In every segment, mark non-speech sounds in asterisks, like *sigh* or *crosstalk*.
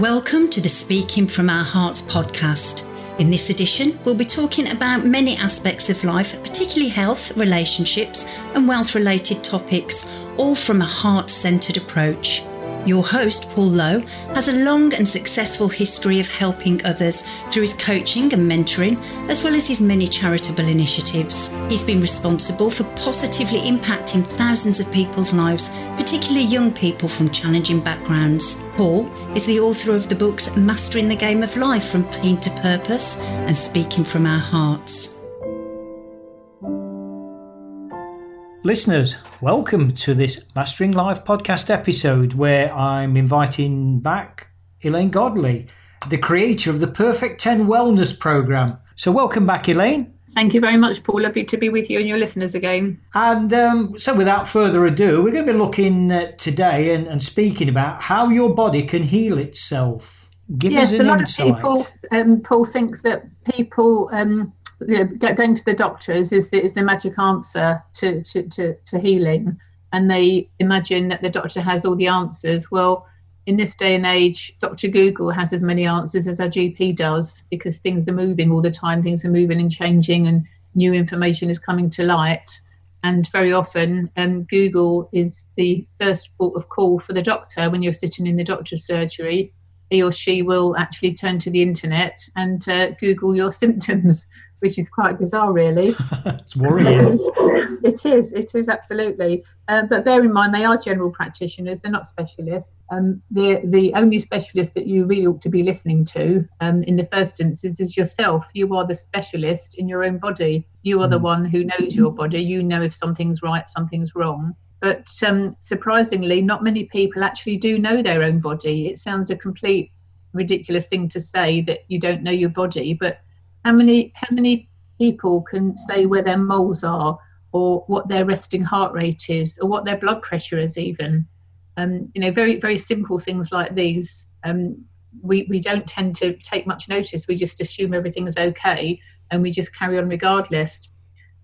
Welcome to the Speaking from Our Hearts podcast. In this edition, we'll be talking about many aspects of life, particularly health, relationships, and wealth related topics, all from a heart centered approach. Your host, Paul Lowe, has a long and successful history of helping others through his coaching and mentoring, as well as his many charitable initiatives. He's been responsible for positively impacting thousands of people's lives, particularly young people from challenging backgrounds. Paul is the author of the books Mastering the Game of Life from Pain to Purpose and Speaking from Our Hearts. Listeners, welcome to this Mastering Life podcast episode where I'm inviting back Elaine Godley, the creator of the Perfect 10 Wellness Program. So, welcome back, Elaine. Thank you very much, Paul. Lovely to be with you and your listeners again. And um, so, without further ado, we're going to be looking uh, today and, and, speaking about how your body can heal itself. Give yes, us an a lot insight. of people, um, Paul, think that people um, you know, going to the doctors is the, is the magic answer to, to, to, to healing. And they imagine that the doctor has all the answers. Well, in this day and age, Dr. Google has as many answers as our GP does because things are moving all the time, things are moving and changing, and new information is coming to light. And very often, um, Google is the first port of call for the doctor when you're sitting in the doctor's surgery. He or she will actually turn to the internet and uh, Google your *laughs* symptoms which is quite bizarre, really. *laughs* it's worrying. it is. It is absolutely. Uh, but bear in mind, they are general practitioners. They're not specialists. Um, the the only specialist that you really ought to be listening to, um, in the first instance, is yourself. You are the specialist in your own body. You are mm. the one who knows your body. You know if something's right, something's wrong. But um, surprisingly, not many people actually do know their own body. It sounds a complete ridiculous thing to say that you don't know your body, but how many how many people can say where their moles are or what their resting heart rate is or what their blood pressure is even? Um, you know very very simple things like these. Um, we, we don't tend to take much notice. We just assume everything is okay and we just carry on regardless.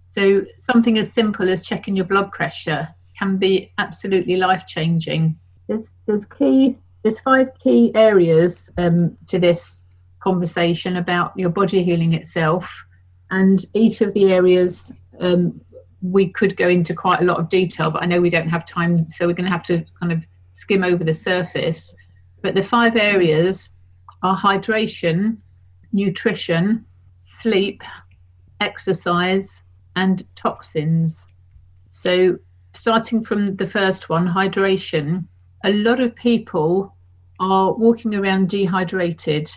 So something as simple as checking your blood pressure can be absolutely life changing there's there's key there's five key areas um, to this conversation about your body healing itself. And each of the areas, um, we could go into quite a lot of detail, but I know we don't have time, so we're going to have to kind of skim over the surface. But the five areas are hydration, nutrition, sleep, exercise, and toxins. So, starting from the first one, hydration, a lot of people are walking around dehydrated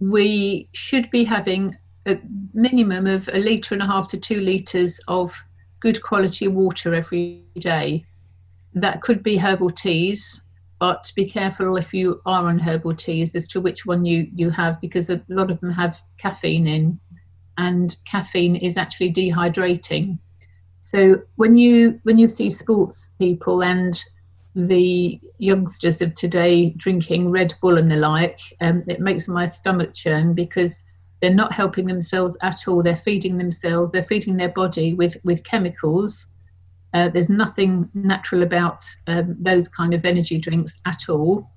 we should be having a minimum of a litre and a half to two litres of good quality water every day. That could be herbal teas, but be careful if you are on herbal teas as to which one you, you have because a lot of them have caffeine in, and caffeine is actually dehydrating. So when you when you see sports people and the youngsters of today drinking Red Bull and the like, um, it makes my stomach churn because they're not helping themselves at all. They're feeding themselves, they're feeding their body with, with chemicals. Uh, there's nothing natural about um, those kind of energy drinks at all.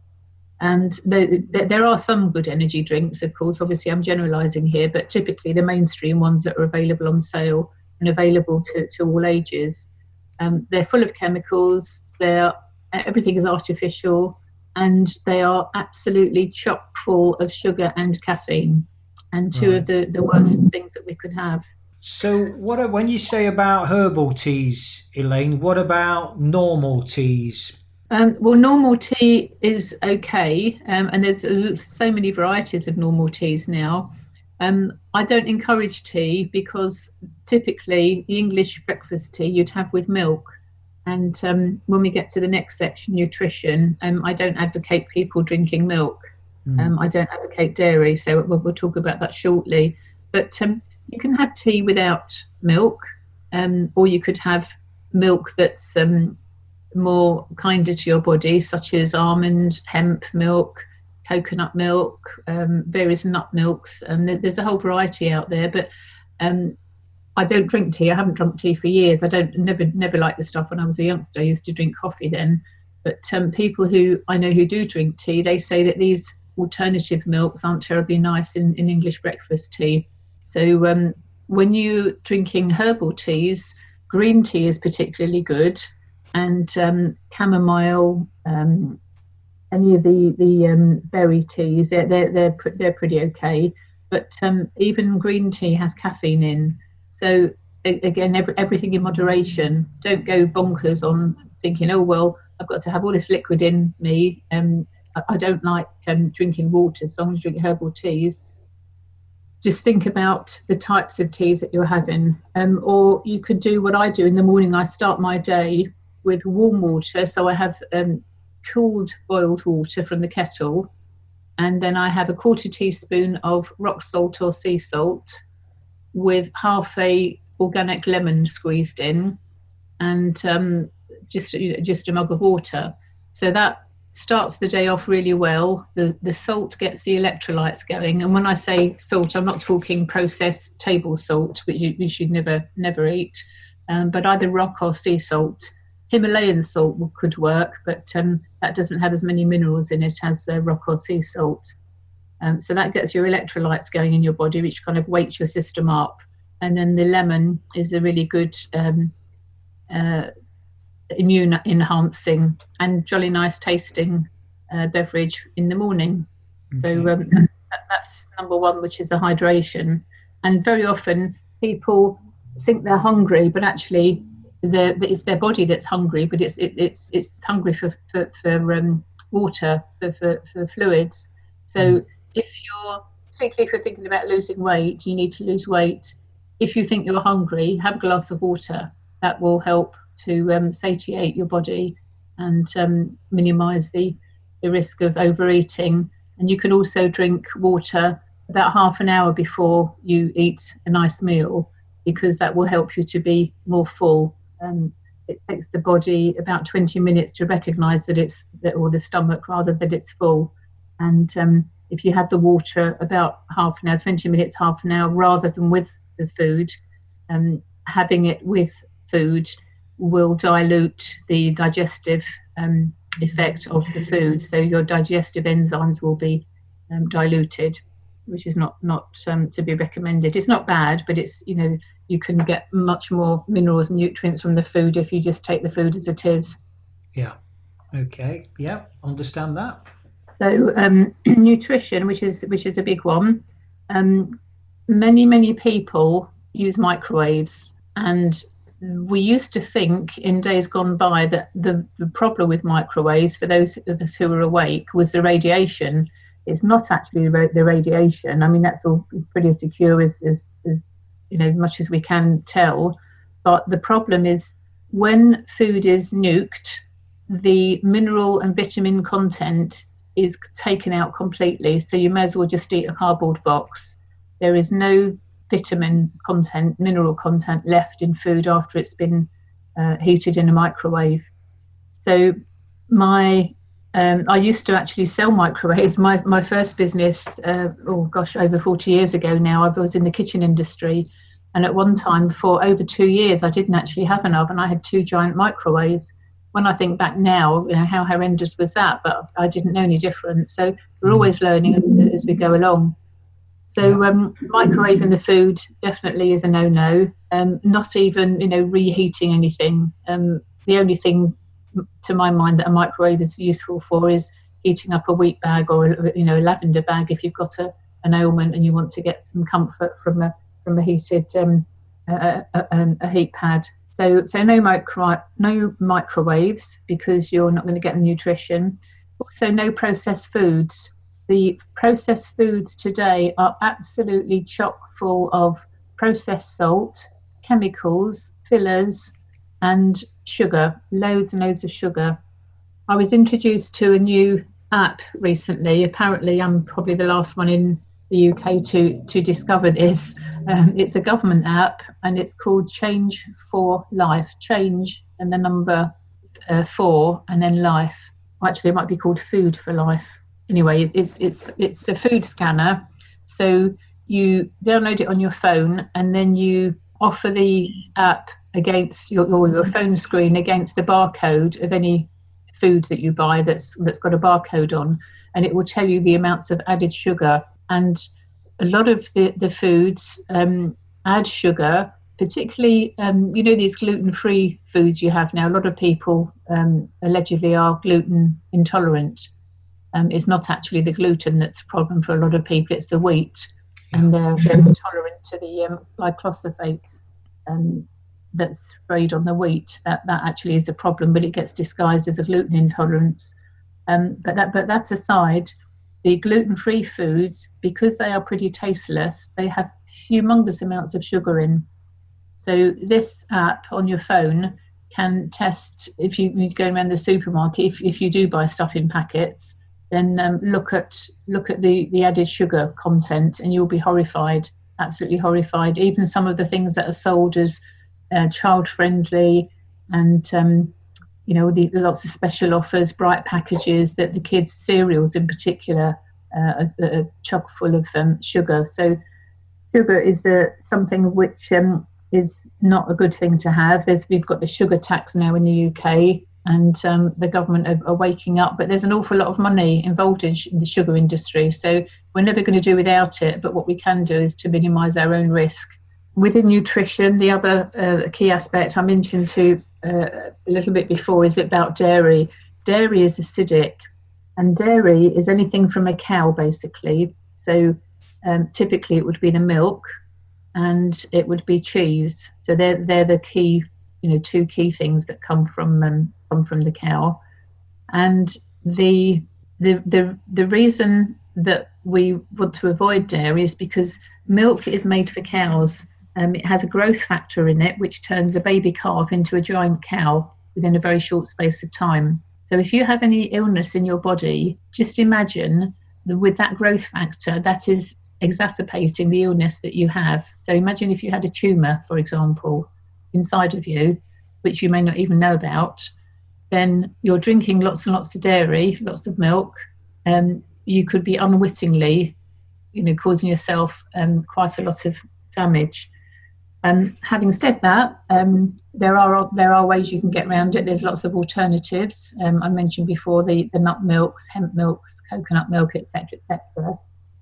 And the, the, there are some good energy drinks, of course. Obviously, I'm generalizing here, but typically the mainstream ones that are available on sale and available to, to all ages. Um, they're full of chemicals, they're everything is artificial, and they are absolutely chock full of sugar and caffeine, and two right. of the, the worst things that we could have. So, what when you say about herbal teas, Elaine? What about normal teas? Um, well, normal tea is okay, um, and there's so many varieties of normal teas now. Um, I don't encourage tea because typically the English breakfast tea you'd have with milk, and um, when we get to the next section, nutrition, um, I don't advocate people drinking milk. Mm. Um, I don't advocate dairy, so we'll, we'll talk about that shortly. But um, you can have tea without milk, um, or you could have milk that's um, more kinder to your body, such as almond, hemp milk, coconut milk, various nut milks, and there's a whole variety out there. But um, I don't drink tea. I haven't drunk tea for years. I don't never never liked the stuff when I was a youngster. I used to drink coffee then. But um, people who I know who do drink tea, they say that these alternative milks aren't terribly nice in, in English breakfast tea. So um, when you're drinking herbal teas, green tea is particularly good, and um, chamomile, um, any of the the um, berry teas, they're they're they're, they're pretty okay. But um, even green tea has caffeine in, so again, every, everything in moderation. Don't go bonkers on thinking, oh well, I've got to have all this liquid in me. Um, I, I don't like um, drinking water, so I'm going to drink herbal teas. Just think about the types of teas that you're having, um, or you could do what I do in the morning. I start my day with warm water, so I have um, cooled boiled water from the kettle, and then I have a quarter teaspoon of rock salt or sea salt with half a organic lemon squeezed in, and um, just just a mug of water. So that starts the day off really well. The the salt gets the electrolytes going, and when I say salt, I'm not talking processed table salt, which you, you should never never eat, um, but either rock or sea salt. Himalayan salt could work, but um, that doesn't have as many minerals in it as uh, rock or sea salt. Um, so that gets your electrolytes going in your body, which kind of wakes your system up. And then the lemon is a really good um, uh, immune enhancing and jolly nice tasting uh, beverage in the morning. Okay. So um, that's, that's number one, which is the hydration. And very often people think they're hungry, but actually it's their body that's hungry, but it's it, it's it's hungry for for, for um, water for, for, for fluids. So mm. If you're particularly if you're thinking about losing weight, you need to lose weight. If you think you're hungry, have a glass of water. That will help to um, satiate your body and um, minimize the, the risk of overeating. And you can also drink water about half an hour before you eat a nice meal because that will help you to be more full. Um, it takes the body about 20 minutes to recognize that it's, that, or the stomach rather, that it's full. And um, if you have the water about half an hour, 20 minutes, half an hour, rather than with the food, um, having it with food will dilute the digestive um, effect of the food. So your digestive enzymes will be um, diluted, which is not not um, to be recommended. It's not bad, but it's you know you can get much more minerals and nutrients from the food if you just take the food as it is. Yeah. Okay. Yeah. Understand that. So um, *clears throat* nutrition, which is which is a big one. Um, many many people use microwaves and we used to think in days gone by that the, the problem with microwaves, for those of us who were awake, was the radiation. It's not actually the radiation. I mean, that's all pretty secure as, as, as you know, much as we can tell. But the problem is when food is nuked, the mineral and vitamin content is taken out completely. So you may as well just eat a cardboard box. There is no vitamin content, mineral content left in food after it's been uh, heated in a microwave. So my um, I used to actually sell microwaves. *laughs* My my first business, uh, oh gosh, over forty years ago now. I was in the kitchen industry, and at one time for over two years, I didn't actually have an oven. I had two giant microwaves. When I think back now, you know how horrendous was that? But I didn't know any different. So we're always learning as, as we go along. So um, microwaving the food definitely is a no-no. Um, not even you know reheating anything. Um, the only thing, to my mind, that a microwave is useful for is heating up a wheat bag or a, you know a lavender bag if you've got a, an ailment and you want to get some comfort from a from a heated um, a, a, a, heat pad. So so no micro no microwaves because you're not going to get the nutrition. Also no processed foods the processed foods today are absolutely chock full of processed salt, chemicals, fillers, and sugar, loads and loads of sugar. I was introduced to a new app recently. Apparently, I'm probably the last one in the UK to, to discover this. Um, it's a government app and it's called Change for Life. Change and the number uh, four and then life. Actually, it might be called Food for Life anyway, it's it's it's a food scanner. So you download it on your phone, and then you offer the app against your, your, your phone screen against a barcode of any food that you buy that's that's got a barcode on, and it will tell you the amounts of added sugar. And a lot of the, the foods um, add sugar, particularly, um, you know, these gluten free foods you have now. A lot of people um, allegedly are gluten intolerant. Um, it's not actually the gluten that's a problem for a lot of people, it's the wheat. And they're, they're intolerant to the um, glyphosates um, that's sprayed on the wheat. That, that actually is the problem, but it gets disguised as a gluten intolerance. Um, but that but that's aside. The gluten-free foods, because they are pretty tasteless, they have humongous amounts of sugar in. So this app on your phone can test if you, you go around the supermarket. If, if you do buy stuff in packets, then um, look at look at the the added sugar content, and you'll be horrified, absolutely horrified. Even some of the things that are sold as uh, child friendly and um, you know, the, lots of special offers, bright packages, that the kids' cereals in particular uh, are, are chock full of um, sugar. So, sugar is uh, something which um, is not a good thing to have. There's, we've got the sugar tax now in the UK, and um, the government are, are, waking up, but there's an awful lot of money involved in, in the sugar industry. So, we're never going to do without it, but what we can do is to minimise our own risk. Within nutrition, the other uh, key aspect I mentioned to uh, a little bit before is about dairy. Dairy is acidic, and dairy is anything from a cow, basically. So um, typically it would be the milk, and it would be cheese. So they're they're the key, you know, two key things that come from um, come from the cow, and the the the the reason that we want to avoid dairy is because milk is made for cows um, it has a growth factor in it, which turns a baby calf into a giant cow within a very short space of time. So, if you have any illness in your body, just imagine that with that growth factor, that is exacerbating the illness that you have. So, imagine if you had a tumor, for example, inside of you, which you may not even know about, then you're drinking lots and lots of dairy, lots of milk. Um, you could be unwittingly, you know, causing yourself um, quite a lot of damage. Um, having said that, um, there are there are ways you can get around it. There's lots of alternatives. Um, I mentioned before the, the nut milks, hemp milks, coconut milk, etc., etc.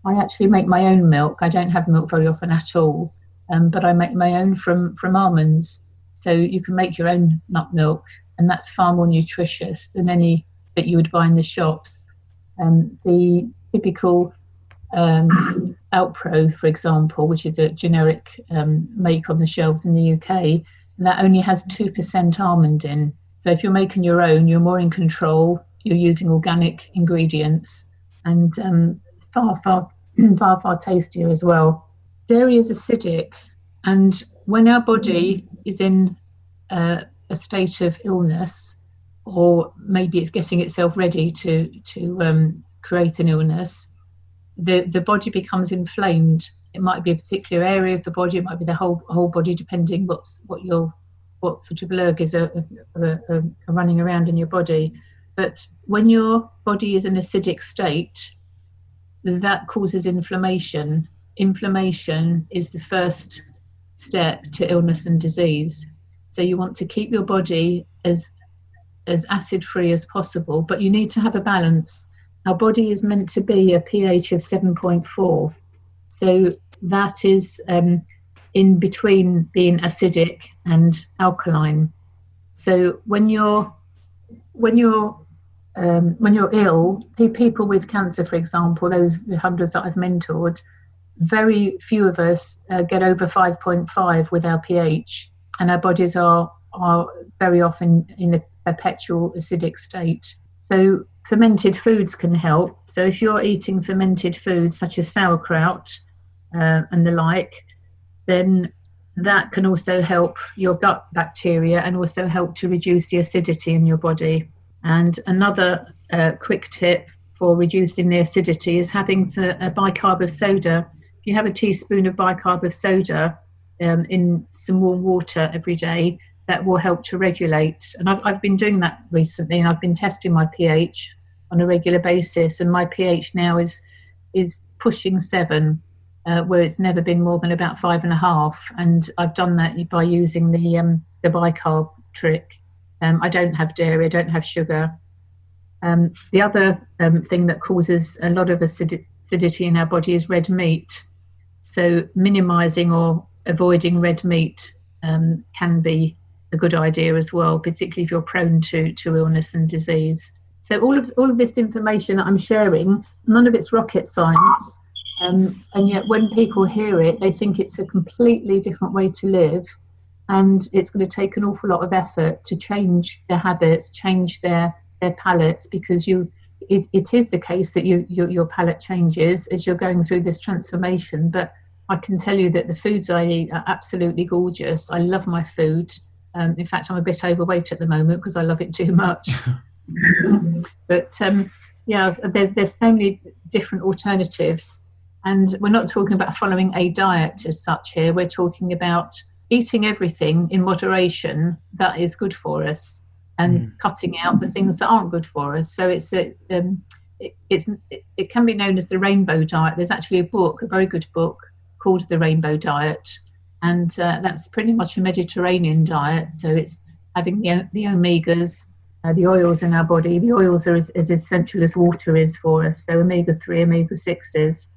I actually make my own milk. I don't have milk very often at all, um, but I make my own from from almonds. So you can make your own nut milk, and that's far more nutritious than any that you would buy in the shops. Um, the typical um, Alpro, for example, which is a generic um, make on the shelves in the UK, that only has 2% almond in. So if you're making your own, you're more in control, you're using organic ingredients, and um, far, far, *clears throat* far, far tastier as well. Dairy is acidic, and when our body is in uh, a state of illness, or maybe it's getting itself ready to to um, create an illness, the, the body becomes inflamed. It might be a particular area of the body, it might be the whole whole body, depending what's what your what sort of lurg are, are, uh, uh, uh, are running around in your body. But when your body is in acidic state, that causes inflammation. Inflammation is the first step to illness and disease. So you want to keep your body as as acid free as possible, but you need to have a balance our body is meant to be a pH of 7.4. So that is um, in between being acidic and alkaline. So when you're when you're um, when you're ill, people with cancer, for example, those hundreds that I've mentored, very few of us uh, get over 5.5 with our pH, and our bodies are are very often in a perpetual acidic state. So fermented foods can help. So if you're eating fermented foods such as sauerkraut uh, and the like, then that can also help your gut bacteria and also help to reduce the acidity in your body. And another uh, quick tip for reducing the acidity is having a bicarb of soda. If you have a teaspoon of bicarb of soda um, in some warm water every day, that will help to regulate. And I've, I've been doing that recently, and I've been testing my pH on a regular basis, and my pH now is is pushing seven, uh, where it's never been more than about five and a half. And I've done that by using the um, the bicarb trick. Um, I don't have dairy, I don't have sugar, Um, the other um, thing that causes a lot of acidity in our body is red meat. So minimizing or avoiding red meat um, can be a good idea as well, particularly if you're prone to, to illness and disease. So all of all of this information that I'm sharing, none of it's rocket science, um, and yet when people hear it, they think it's a completely different way to live, and it's going to take an awful lot of effort to change their habits, change their their palates, because you it, it is the case that you, your, your palate changes as you're going through this transformation. But I can tell you that the foods I eat are absolutely gorgeous. I love my food. Um, in fact, I'm a bit overweight at the moment because I love it too much. *laughs* but um, yeah, there, there's so many different alternatives. And we're not talking about following a diet as such here. We're talking about eating everything in moderation that is good for us and mm. cutting out the things that aren't good for us. So it's a, um, it, it's it, it can be known as the rainbow diet. There's actually a book, a very good book called The Rainbow Diet, and uh, that's pretty much a Mediterranean diet. So it's having the, the omegas, uh, the oils in our body. The oils are as, as, essential as water is for us. So omega three, omega sixes,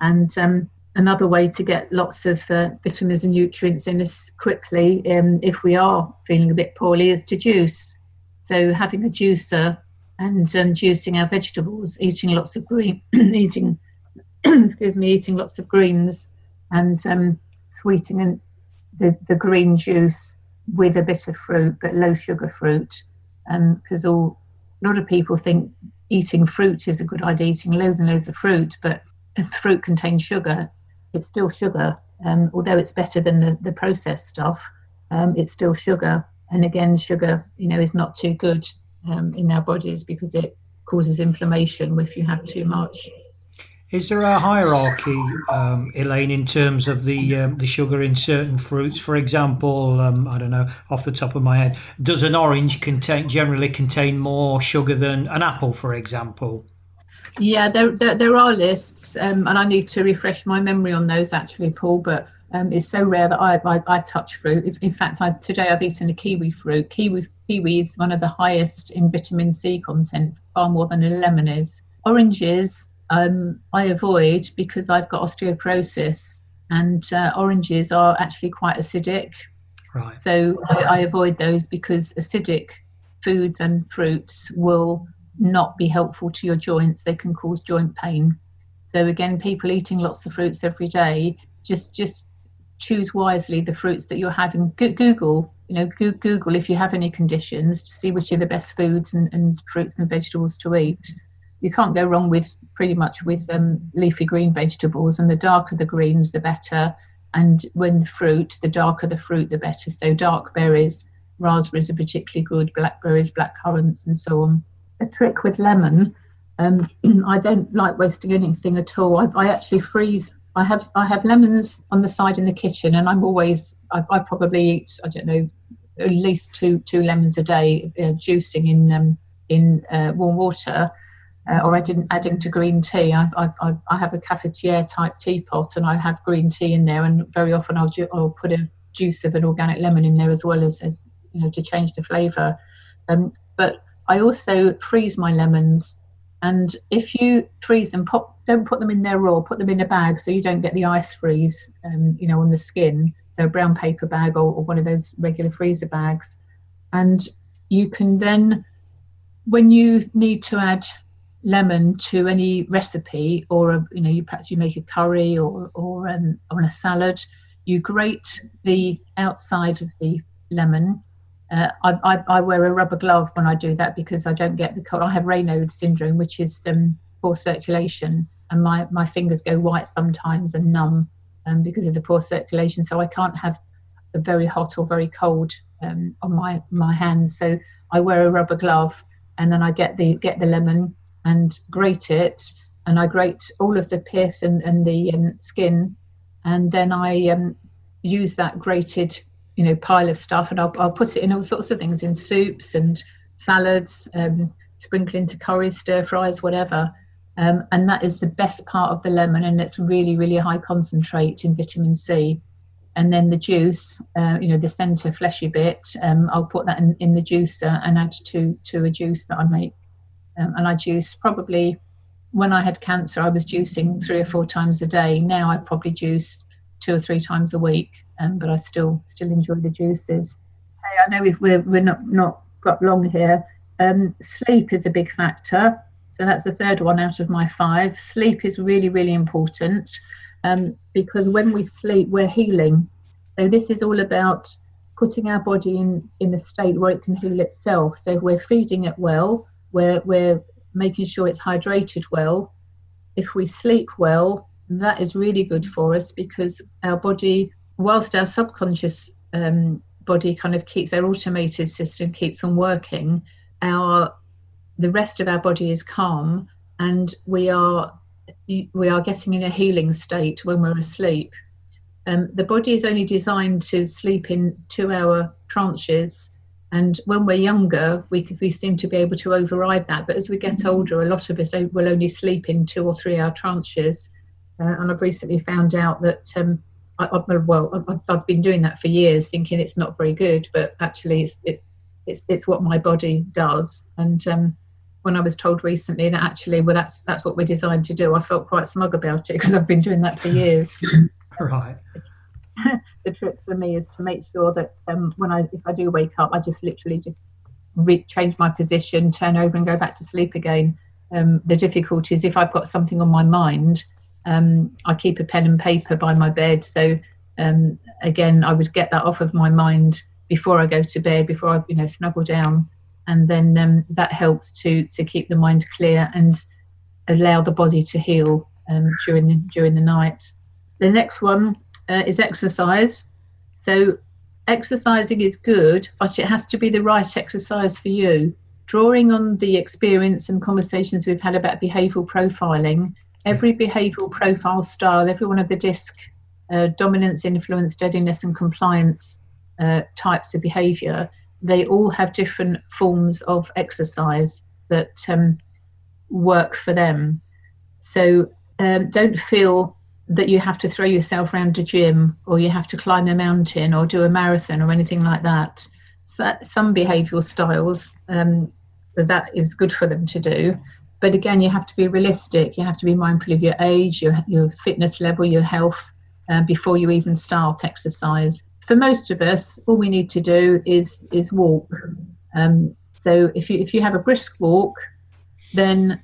and um, another way to get lots of uh, vitamins and nutrients in us quickly, um, if we are feeling a bit poorly, is to juice. So having a juicer and um, juicing our vegetables, eating lots of green, *clears throat* eating *clears throat* excuse me, eating lots of greens, and um, sweetening the, the green juice with a bit of fruit, but low sugar fruit, because um, all a lot of people think eating fruit is a good idea, eating loads and loads of fruit, but fruit contains sugar. It's still sugar, um, although it's better than the, the processed stuff. Um, it's still sugar, and again, sugar, you know, is not too good um, in our bodies because it causes inflammation if you have too much. Is there a hierarchy, um, Elaine, in terms of the um, the sugar in certain fruits? For example, um, I don't know off the top of my head, does an orange contain generally contain more sugar than an apple, for example? Yeah, there there, there are lists, um, and I need to refresh my memory on those actually, Paul. But um, it's so rare that I I, I touch fruit. In fact, I, today I've eaten a kiwi fruit. Kiwi kiwi is one of the highest in vitamin C content, far more than a lemon is. Oranges um, I avoid because I've got osteoporosis and uh, oranges are actually quite acidic. Right. So I, I, avoid those because acidic foods and fruits will not be helpful to your joints. They can cause joint pain. So again, people eating lots of fruits every day, just just choose wisely the fruits that you're having. Google, you know, Google if you have any conditions to see which are the best foods and, and fruits and vegetables to eat. You can't go wrong with pretty much with um, leafy green vegetables, and the darker the greens, the better. And when fruit, the darker the fruit, the better. So dark berries, raspberries are particularly good, blackberries, black currants, and so on. A trick with lemon, um, *clears throat* I don't like wasting anything at all. I, I, actually freeze. I have I have lemons on the side in the kitchen, and I'm always I, I probably eat I don't know at least two two lemons a day, uh, juicing in um, in uh, warm water uh, or adding, adding to green tea. I, I, I have a cafetiere type teapot and I have green tea in there, and very often I'll, ju- I'll put a juice of an organic lemon in there as well as, as you know to change the flavour. Um, but I also freeze my lemons, and if you freeze them, pop don't put them in there raw. Put them in a bag so you don't get the ice freeze, um, you know, on the skin. So a brown paper bag or, or one of those regular freezer bags, and you can then, when you need to add lemon to any recipe or a, you know you perhaps you make a curry or or um, on a salad you grate the outside of the lemon uh, I, I, I, wear a rubber glove when I do that because I don't get the cold. I have Raynaud's syndrome, which is um, poor circulation, and my, my fingers go white sometimes and numb um, because of the poor circulation. So I can't have a very hot or very cold um, on my, my hands. So I wear a rubber glove, and then I get the get the lemon and grate it. And I grate all of the pith and, and the um, skin. And then I um, use that grated, you know, pile of stuff and I'll, I'll put it in all sorts of things in soups and salads, um, sprinkle into curries, stir fries, whatever. Um, and that is the best part of the lemon, and it's really, really high concentrate in vitamin C. And then the juice, uh, you know, the centre fleshy bit, um, I'll put that in, in the juicer and add to to a juice that I make um, and I juice probably. When I had cancer, I was juicing three or four times a day. Now I probably juice two or three times a week, um, but I still still enjoy the juices. Hey, I know we've, we're we're not not got long here. Um, sleep is a big factor. So that's the third one out of my five. Sleep is really, really important um, because when we sleep, we're healing. So this is all about putting our body in, in a state where it can heal itself. So we're feeding it well, we're, we're making sure it's hydrated well. If we sleep well, that is really good for us because our body, whilst our subconscious um, body kind of keeps our automated system keeps on working, our the rest of our body is calm and we are we are getting in a healing state when we're asleep. Um, the body is only designed to sleep in two hour tranches. And when we're younger, we, we seem to be able to override that. But as we get mm-hmm. older, a lot of us will only sleep in two or three hour tranches. Uh, and I've recently found out that, um, I, I, well, I've, I've been doing that for years, thinking it's not very good, but actually, it's it's it's, it's what my body does. And um, when I was told recently that actually, well, that's that's what we're designed to do, I felt quite smug about it because I've been doing that for years. *laughs* right. *laughs* the trick for me is to make sure that um, when I, if I do wake up, I just literally just re- change my position, turn over, and go back to sleep again. Um, the difficulty is if I've got something on my mind, um, I keep a pen and paper by my bed. So um, again, I would get that off of my mind before I go to bed, before I you know snuggle down and then um, that helps to to keep the mind clear and allow the body to heal um, during the during the night. The next one uh, is exercise. So exercising is good, but it has to be the right exercise for you. Drawing on the experience and conversations we've had about behavioural profiling, every behavioural profile style, every one of the DISC uh, dominance, influence, steadiness, and compliance uh, types of behaviour they all have different forms of exercise that um, work for them. So um, don't feel that you have to throw yourself around a gym or you have to climb a mountain or do a marathon or anything like that. So some behavioural styles um, that is good for them to do. But again, you have to be realistic. You have to be mindful of your age, your, your fitness level, your health uh, before you even start exercise for most of us, all we need to do is is walk. Um, so if you if you have a brisk walk, then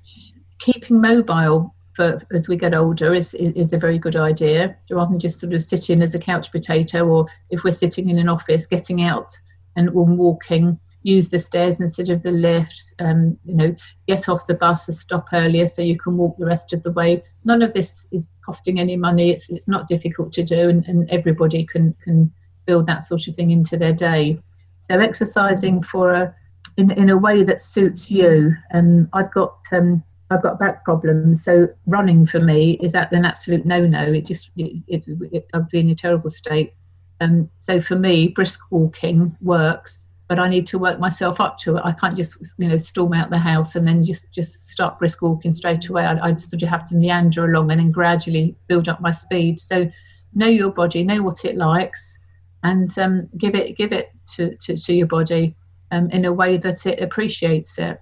keeping mobile for as we get older is is a very good idea. Rather than just sort of sitting as a couch potato, or if we're sitting in an office, getting out and walking. Use the stairs instead of the lift. Um, you know, get off the bus and stop earlier so you can walk the rest of the way. None of this is costing any money. It's it's not difficult to do, and, and everybody can can build that sort of thing into their day. So exercising for a in, in a way that suits you. And I've got um, I've got back problems, so running for me is at an absolute no-no. It just it, it, it, I'd be in a terrible state. Um, so for me, brisk walking works, but I need to work myself up to it. I can't just you know storm out the house and then just just start brisk walking straight away. I, I sort of have to meander along and then gradually build up my speed. So know your body, know what it likes, and um, give it give it to, to, to your body um, in a way that it appreciates it.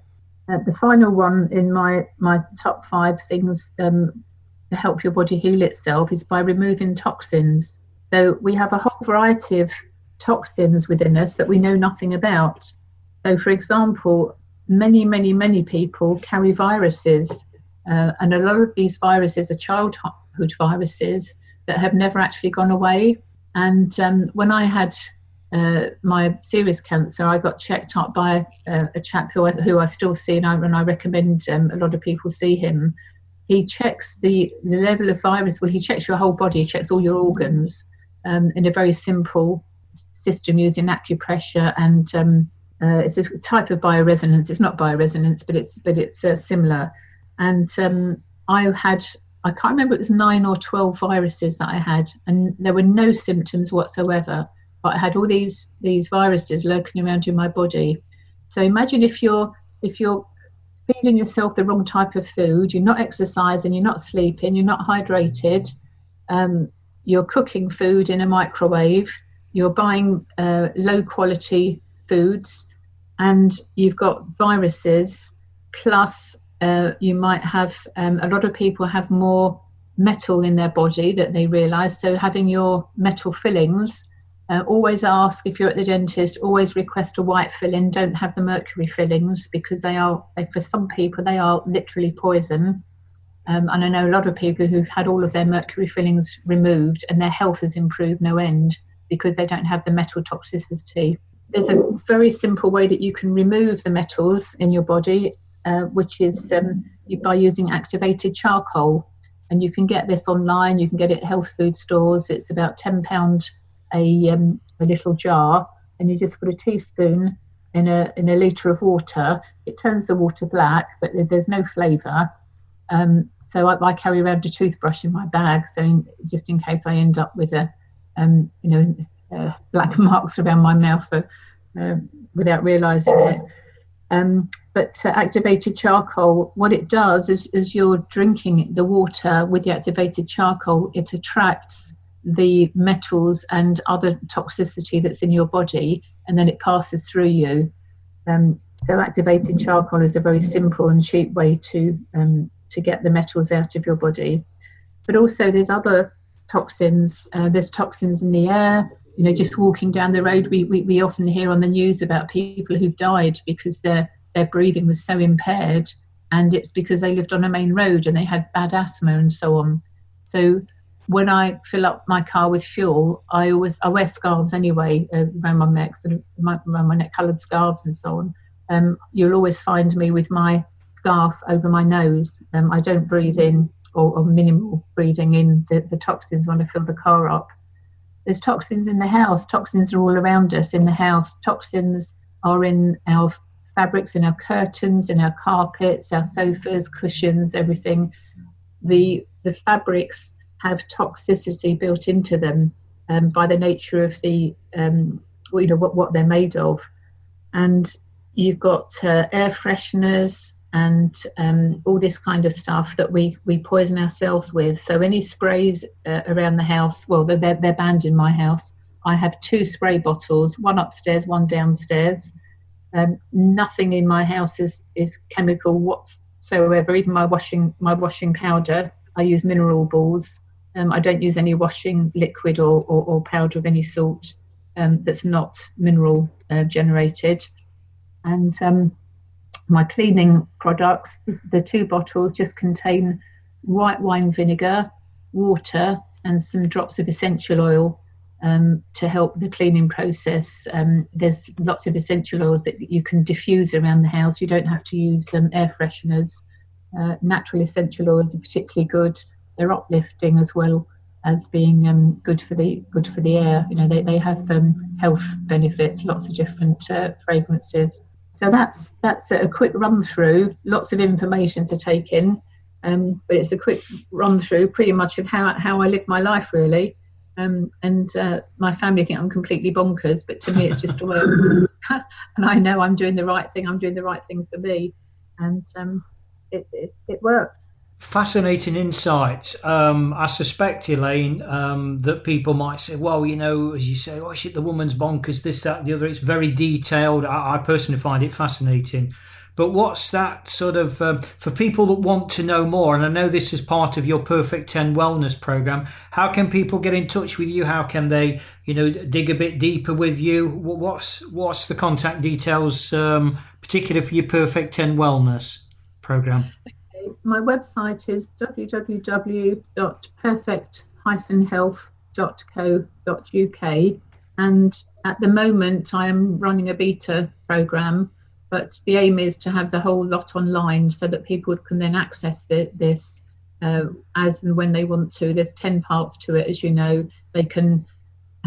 Uh, the final one in my my top five things um, to help your body heal itself is by removing toxins. So we have a whole variety of toxins within us that we know nothing about. So, for example, many many many people carry viruses, uh, and a lot of these viruses are childhood viruses that have never actually gone away and um, when I had uh, my serious cancer, I got checked up by uh, a chap who I, who I still see, and I, and I recommend um, a lot of people see him. He checks the, the level of virus. Well, he checks your whole body, he checks all your organs um, in a very simple system using acupressure and um, uh, it's a type of bioresonance. It's not bioresonance, but it's but it's uh, similar. And um, I had I can't remember it was nine or 12 viruses that I had, and there were no symptoms whatsoever. But I had all these these viruses lurking around in my body. So imagine if you're if you're feeding yourself the wrong type of food, you're not exercising, you're not sleeping, you're not hydrated, um, you're cooking food in a microwave, you're buying uh, low quality foods, and you've got viruses plus uh, you might have um, a lot of people have more metal in their body that they realize. So having your metal fillings, uh, always ask if you're at the dentist, always request a white filling. Don't have the mercury fillings because they are, they, for some people, they are literally poison. Um, and I know a lot of people who've had all of their mercury fillings removed and their health has improved no end because they don't have the metal toxicity. There's a very simple way that you can remove the metals in your body, uh, which is um, by using activated charcoal and you can get this online. You can get it at health food stores. It's about ten pound a um, a little jar, and you just put a teaspoon in a in a liter of water. It turns the water black, but there's no flavour. Um, so I, I, carry around a toothbrush in my bag, so in, just in case I end up with a um, you know uh, black *laughs* marks around my mouth for, uh, without realising it. Um, but uh, activated charcoal, what it does is, is you're drinking the water with the activated charcoal, it attracts the metals and other toxicity that's in your body, and then it passes through you. Um, so activated charcoal is a very simple and cheap way to um, to get the metals out of your body. But also, there's other toxins. Uh, there's toxins in the air. You know, just walking down the road, we, we, we often hear on the news about people who've died because they're their breathing was so impaired, and it's because they lived on a main road and they had bad asthma and so on. So when I fill up my car with fuel, I always I wear scarves anyway uh, around my neck, sort of my, around my neck, coloured scarves and so on. Um, you'll always find me with my scarf over my nose. Um, I don't breathe in or, or minimal breathing in the, the toxins when I fill the car up. There's toxins in the house. Toxins are all around us in the house. Toxins are in our fabrics in our curtains, in our carpets, our sofas, cushions, everything. The the fabrics have toxicity built into them um, by the nature of the um, you know what what they're made of, and you've got uh, air fresheners and um, all this kind of stuff that we we poison ourselves with. So any sprays uh, around the house, well, they're they're banned in my house. I have two spray bottles, one upstairs, one downstairs um, nothing in my house is, is chemical whatsoever. Even my washing my washing powder, I use mineral balls. Um, I don't use any washing liquid or, or, or powder of any sort um, that's not mineral uh, generated. And um, my cleaning products, the two bottles just contain white wine vinegar, water, and some drops of essential oil um, to help the cleaning process. Um, there's lots of essential oils that you can diffuse around the house. You don't have to use um, air fresheners. Uh, natural essential oils are particularly good. They're uplifting as well as being um, good for the good for the air. You know, they, they have um, health benefits, lots of different uh, fragrances. So that's that's a quick run through. Lots of information to take in, um, but it's a quick run through, pretty much of how how I live my life really. Um, and uh, my family think I'm completely bonkers, but to me it's just a work. *laughs* and I know I'm doing the right thing. I'm doing the right thing for me, and um, it, it, it works. Fascinating insights. Um, I suspect, Elaine, um, that people might say, well, you know, as you say, oh shit, the woman's bonkers, this, that, the other. It's very detailed. I, I personally find it fascinating. But what's that sort of um, for people that want to know more? And I know this is part of your Perfect 10 Wellness program. How can people get in touch with you? How can they, you know, dig a bit deeper with you? What's what's the contact details, um, particularly for your Perfect 10 Wellness program? My website is www.perfect-health.co.uk. And at the moment, I am running a beta program but the aim is to have the whole lot online so that people can then access the, this uh, as and when they want to. There's 10 parts to it, as you know. They can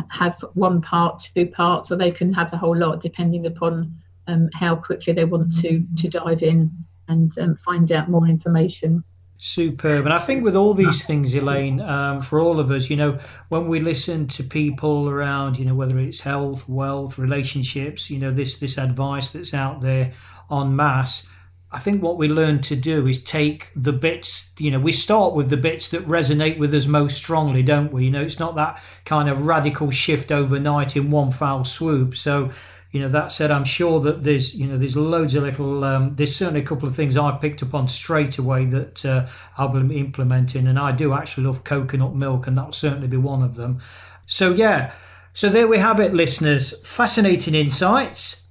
have one part, two parts, or they can have the whole lot depending upon um, how quickly they want to, to dive in and um, find out more information. Superb. And I think with all these things, Elaine, um, for all of us, you know, when we listen to people around, you know, whether it's health, wealth, relationships, you know, this this advice that's out there en masse, I think what we learn to do is take the bits, you know, we start with the bits that resonate with us most strongly, don't we? You know, it's not that kind of radical shift overnight in one foul swoop. So, you know, that said, I'm sure that there's, you know, there's loads of little, um, there's certainly a couple of things I've picked up on straight away that uh, I'll be implementing. And I do actually love coconut milk, and that'll certainly be one of them. So, yeah. So there we have it, listeners. Fascinating insights.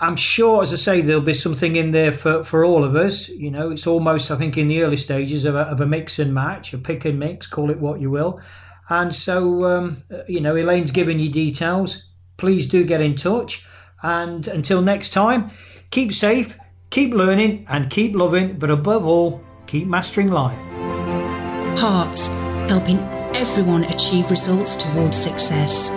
I'm sure, as I say, there'll be something in there for, for all of us. You know, it's almost, I think, in the early stages of a, of a mix and match, a pick and mix, call it what you will. And so, um, you know, Elaine's given you details. Please do get in touch. And until next time, keep safe, keep learning, and keep loving, but above all, keep mastering life. Hearts, helping everyone achieve results towards success.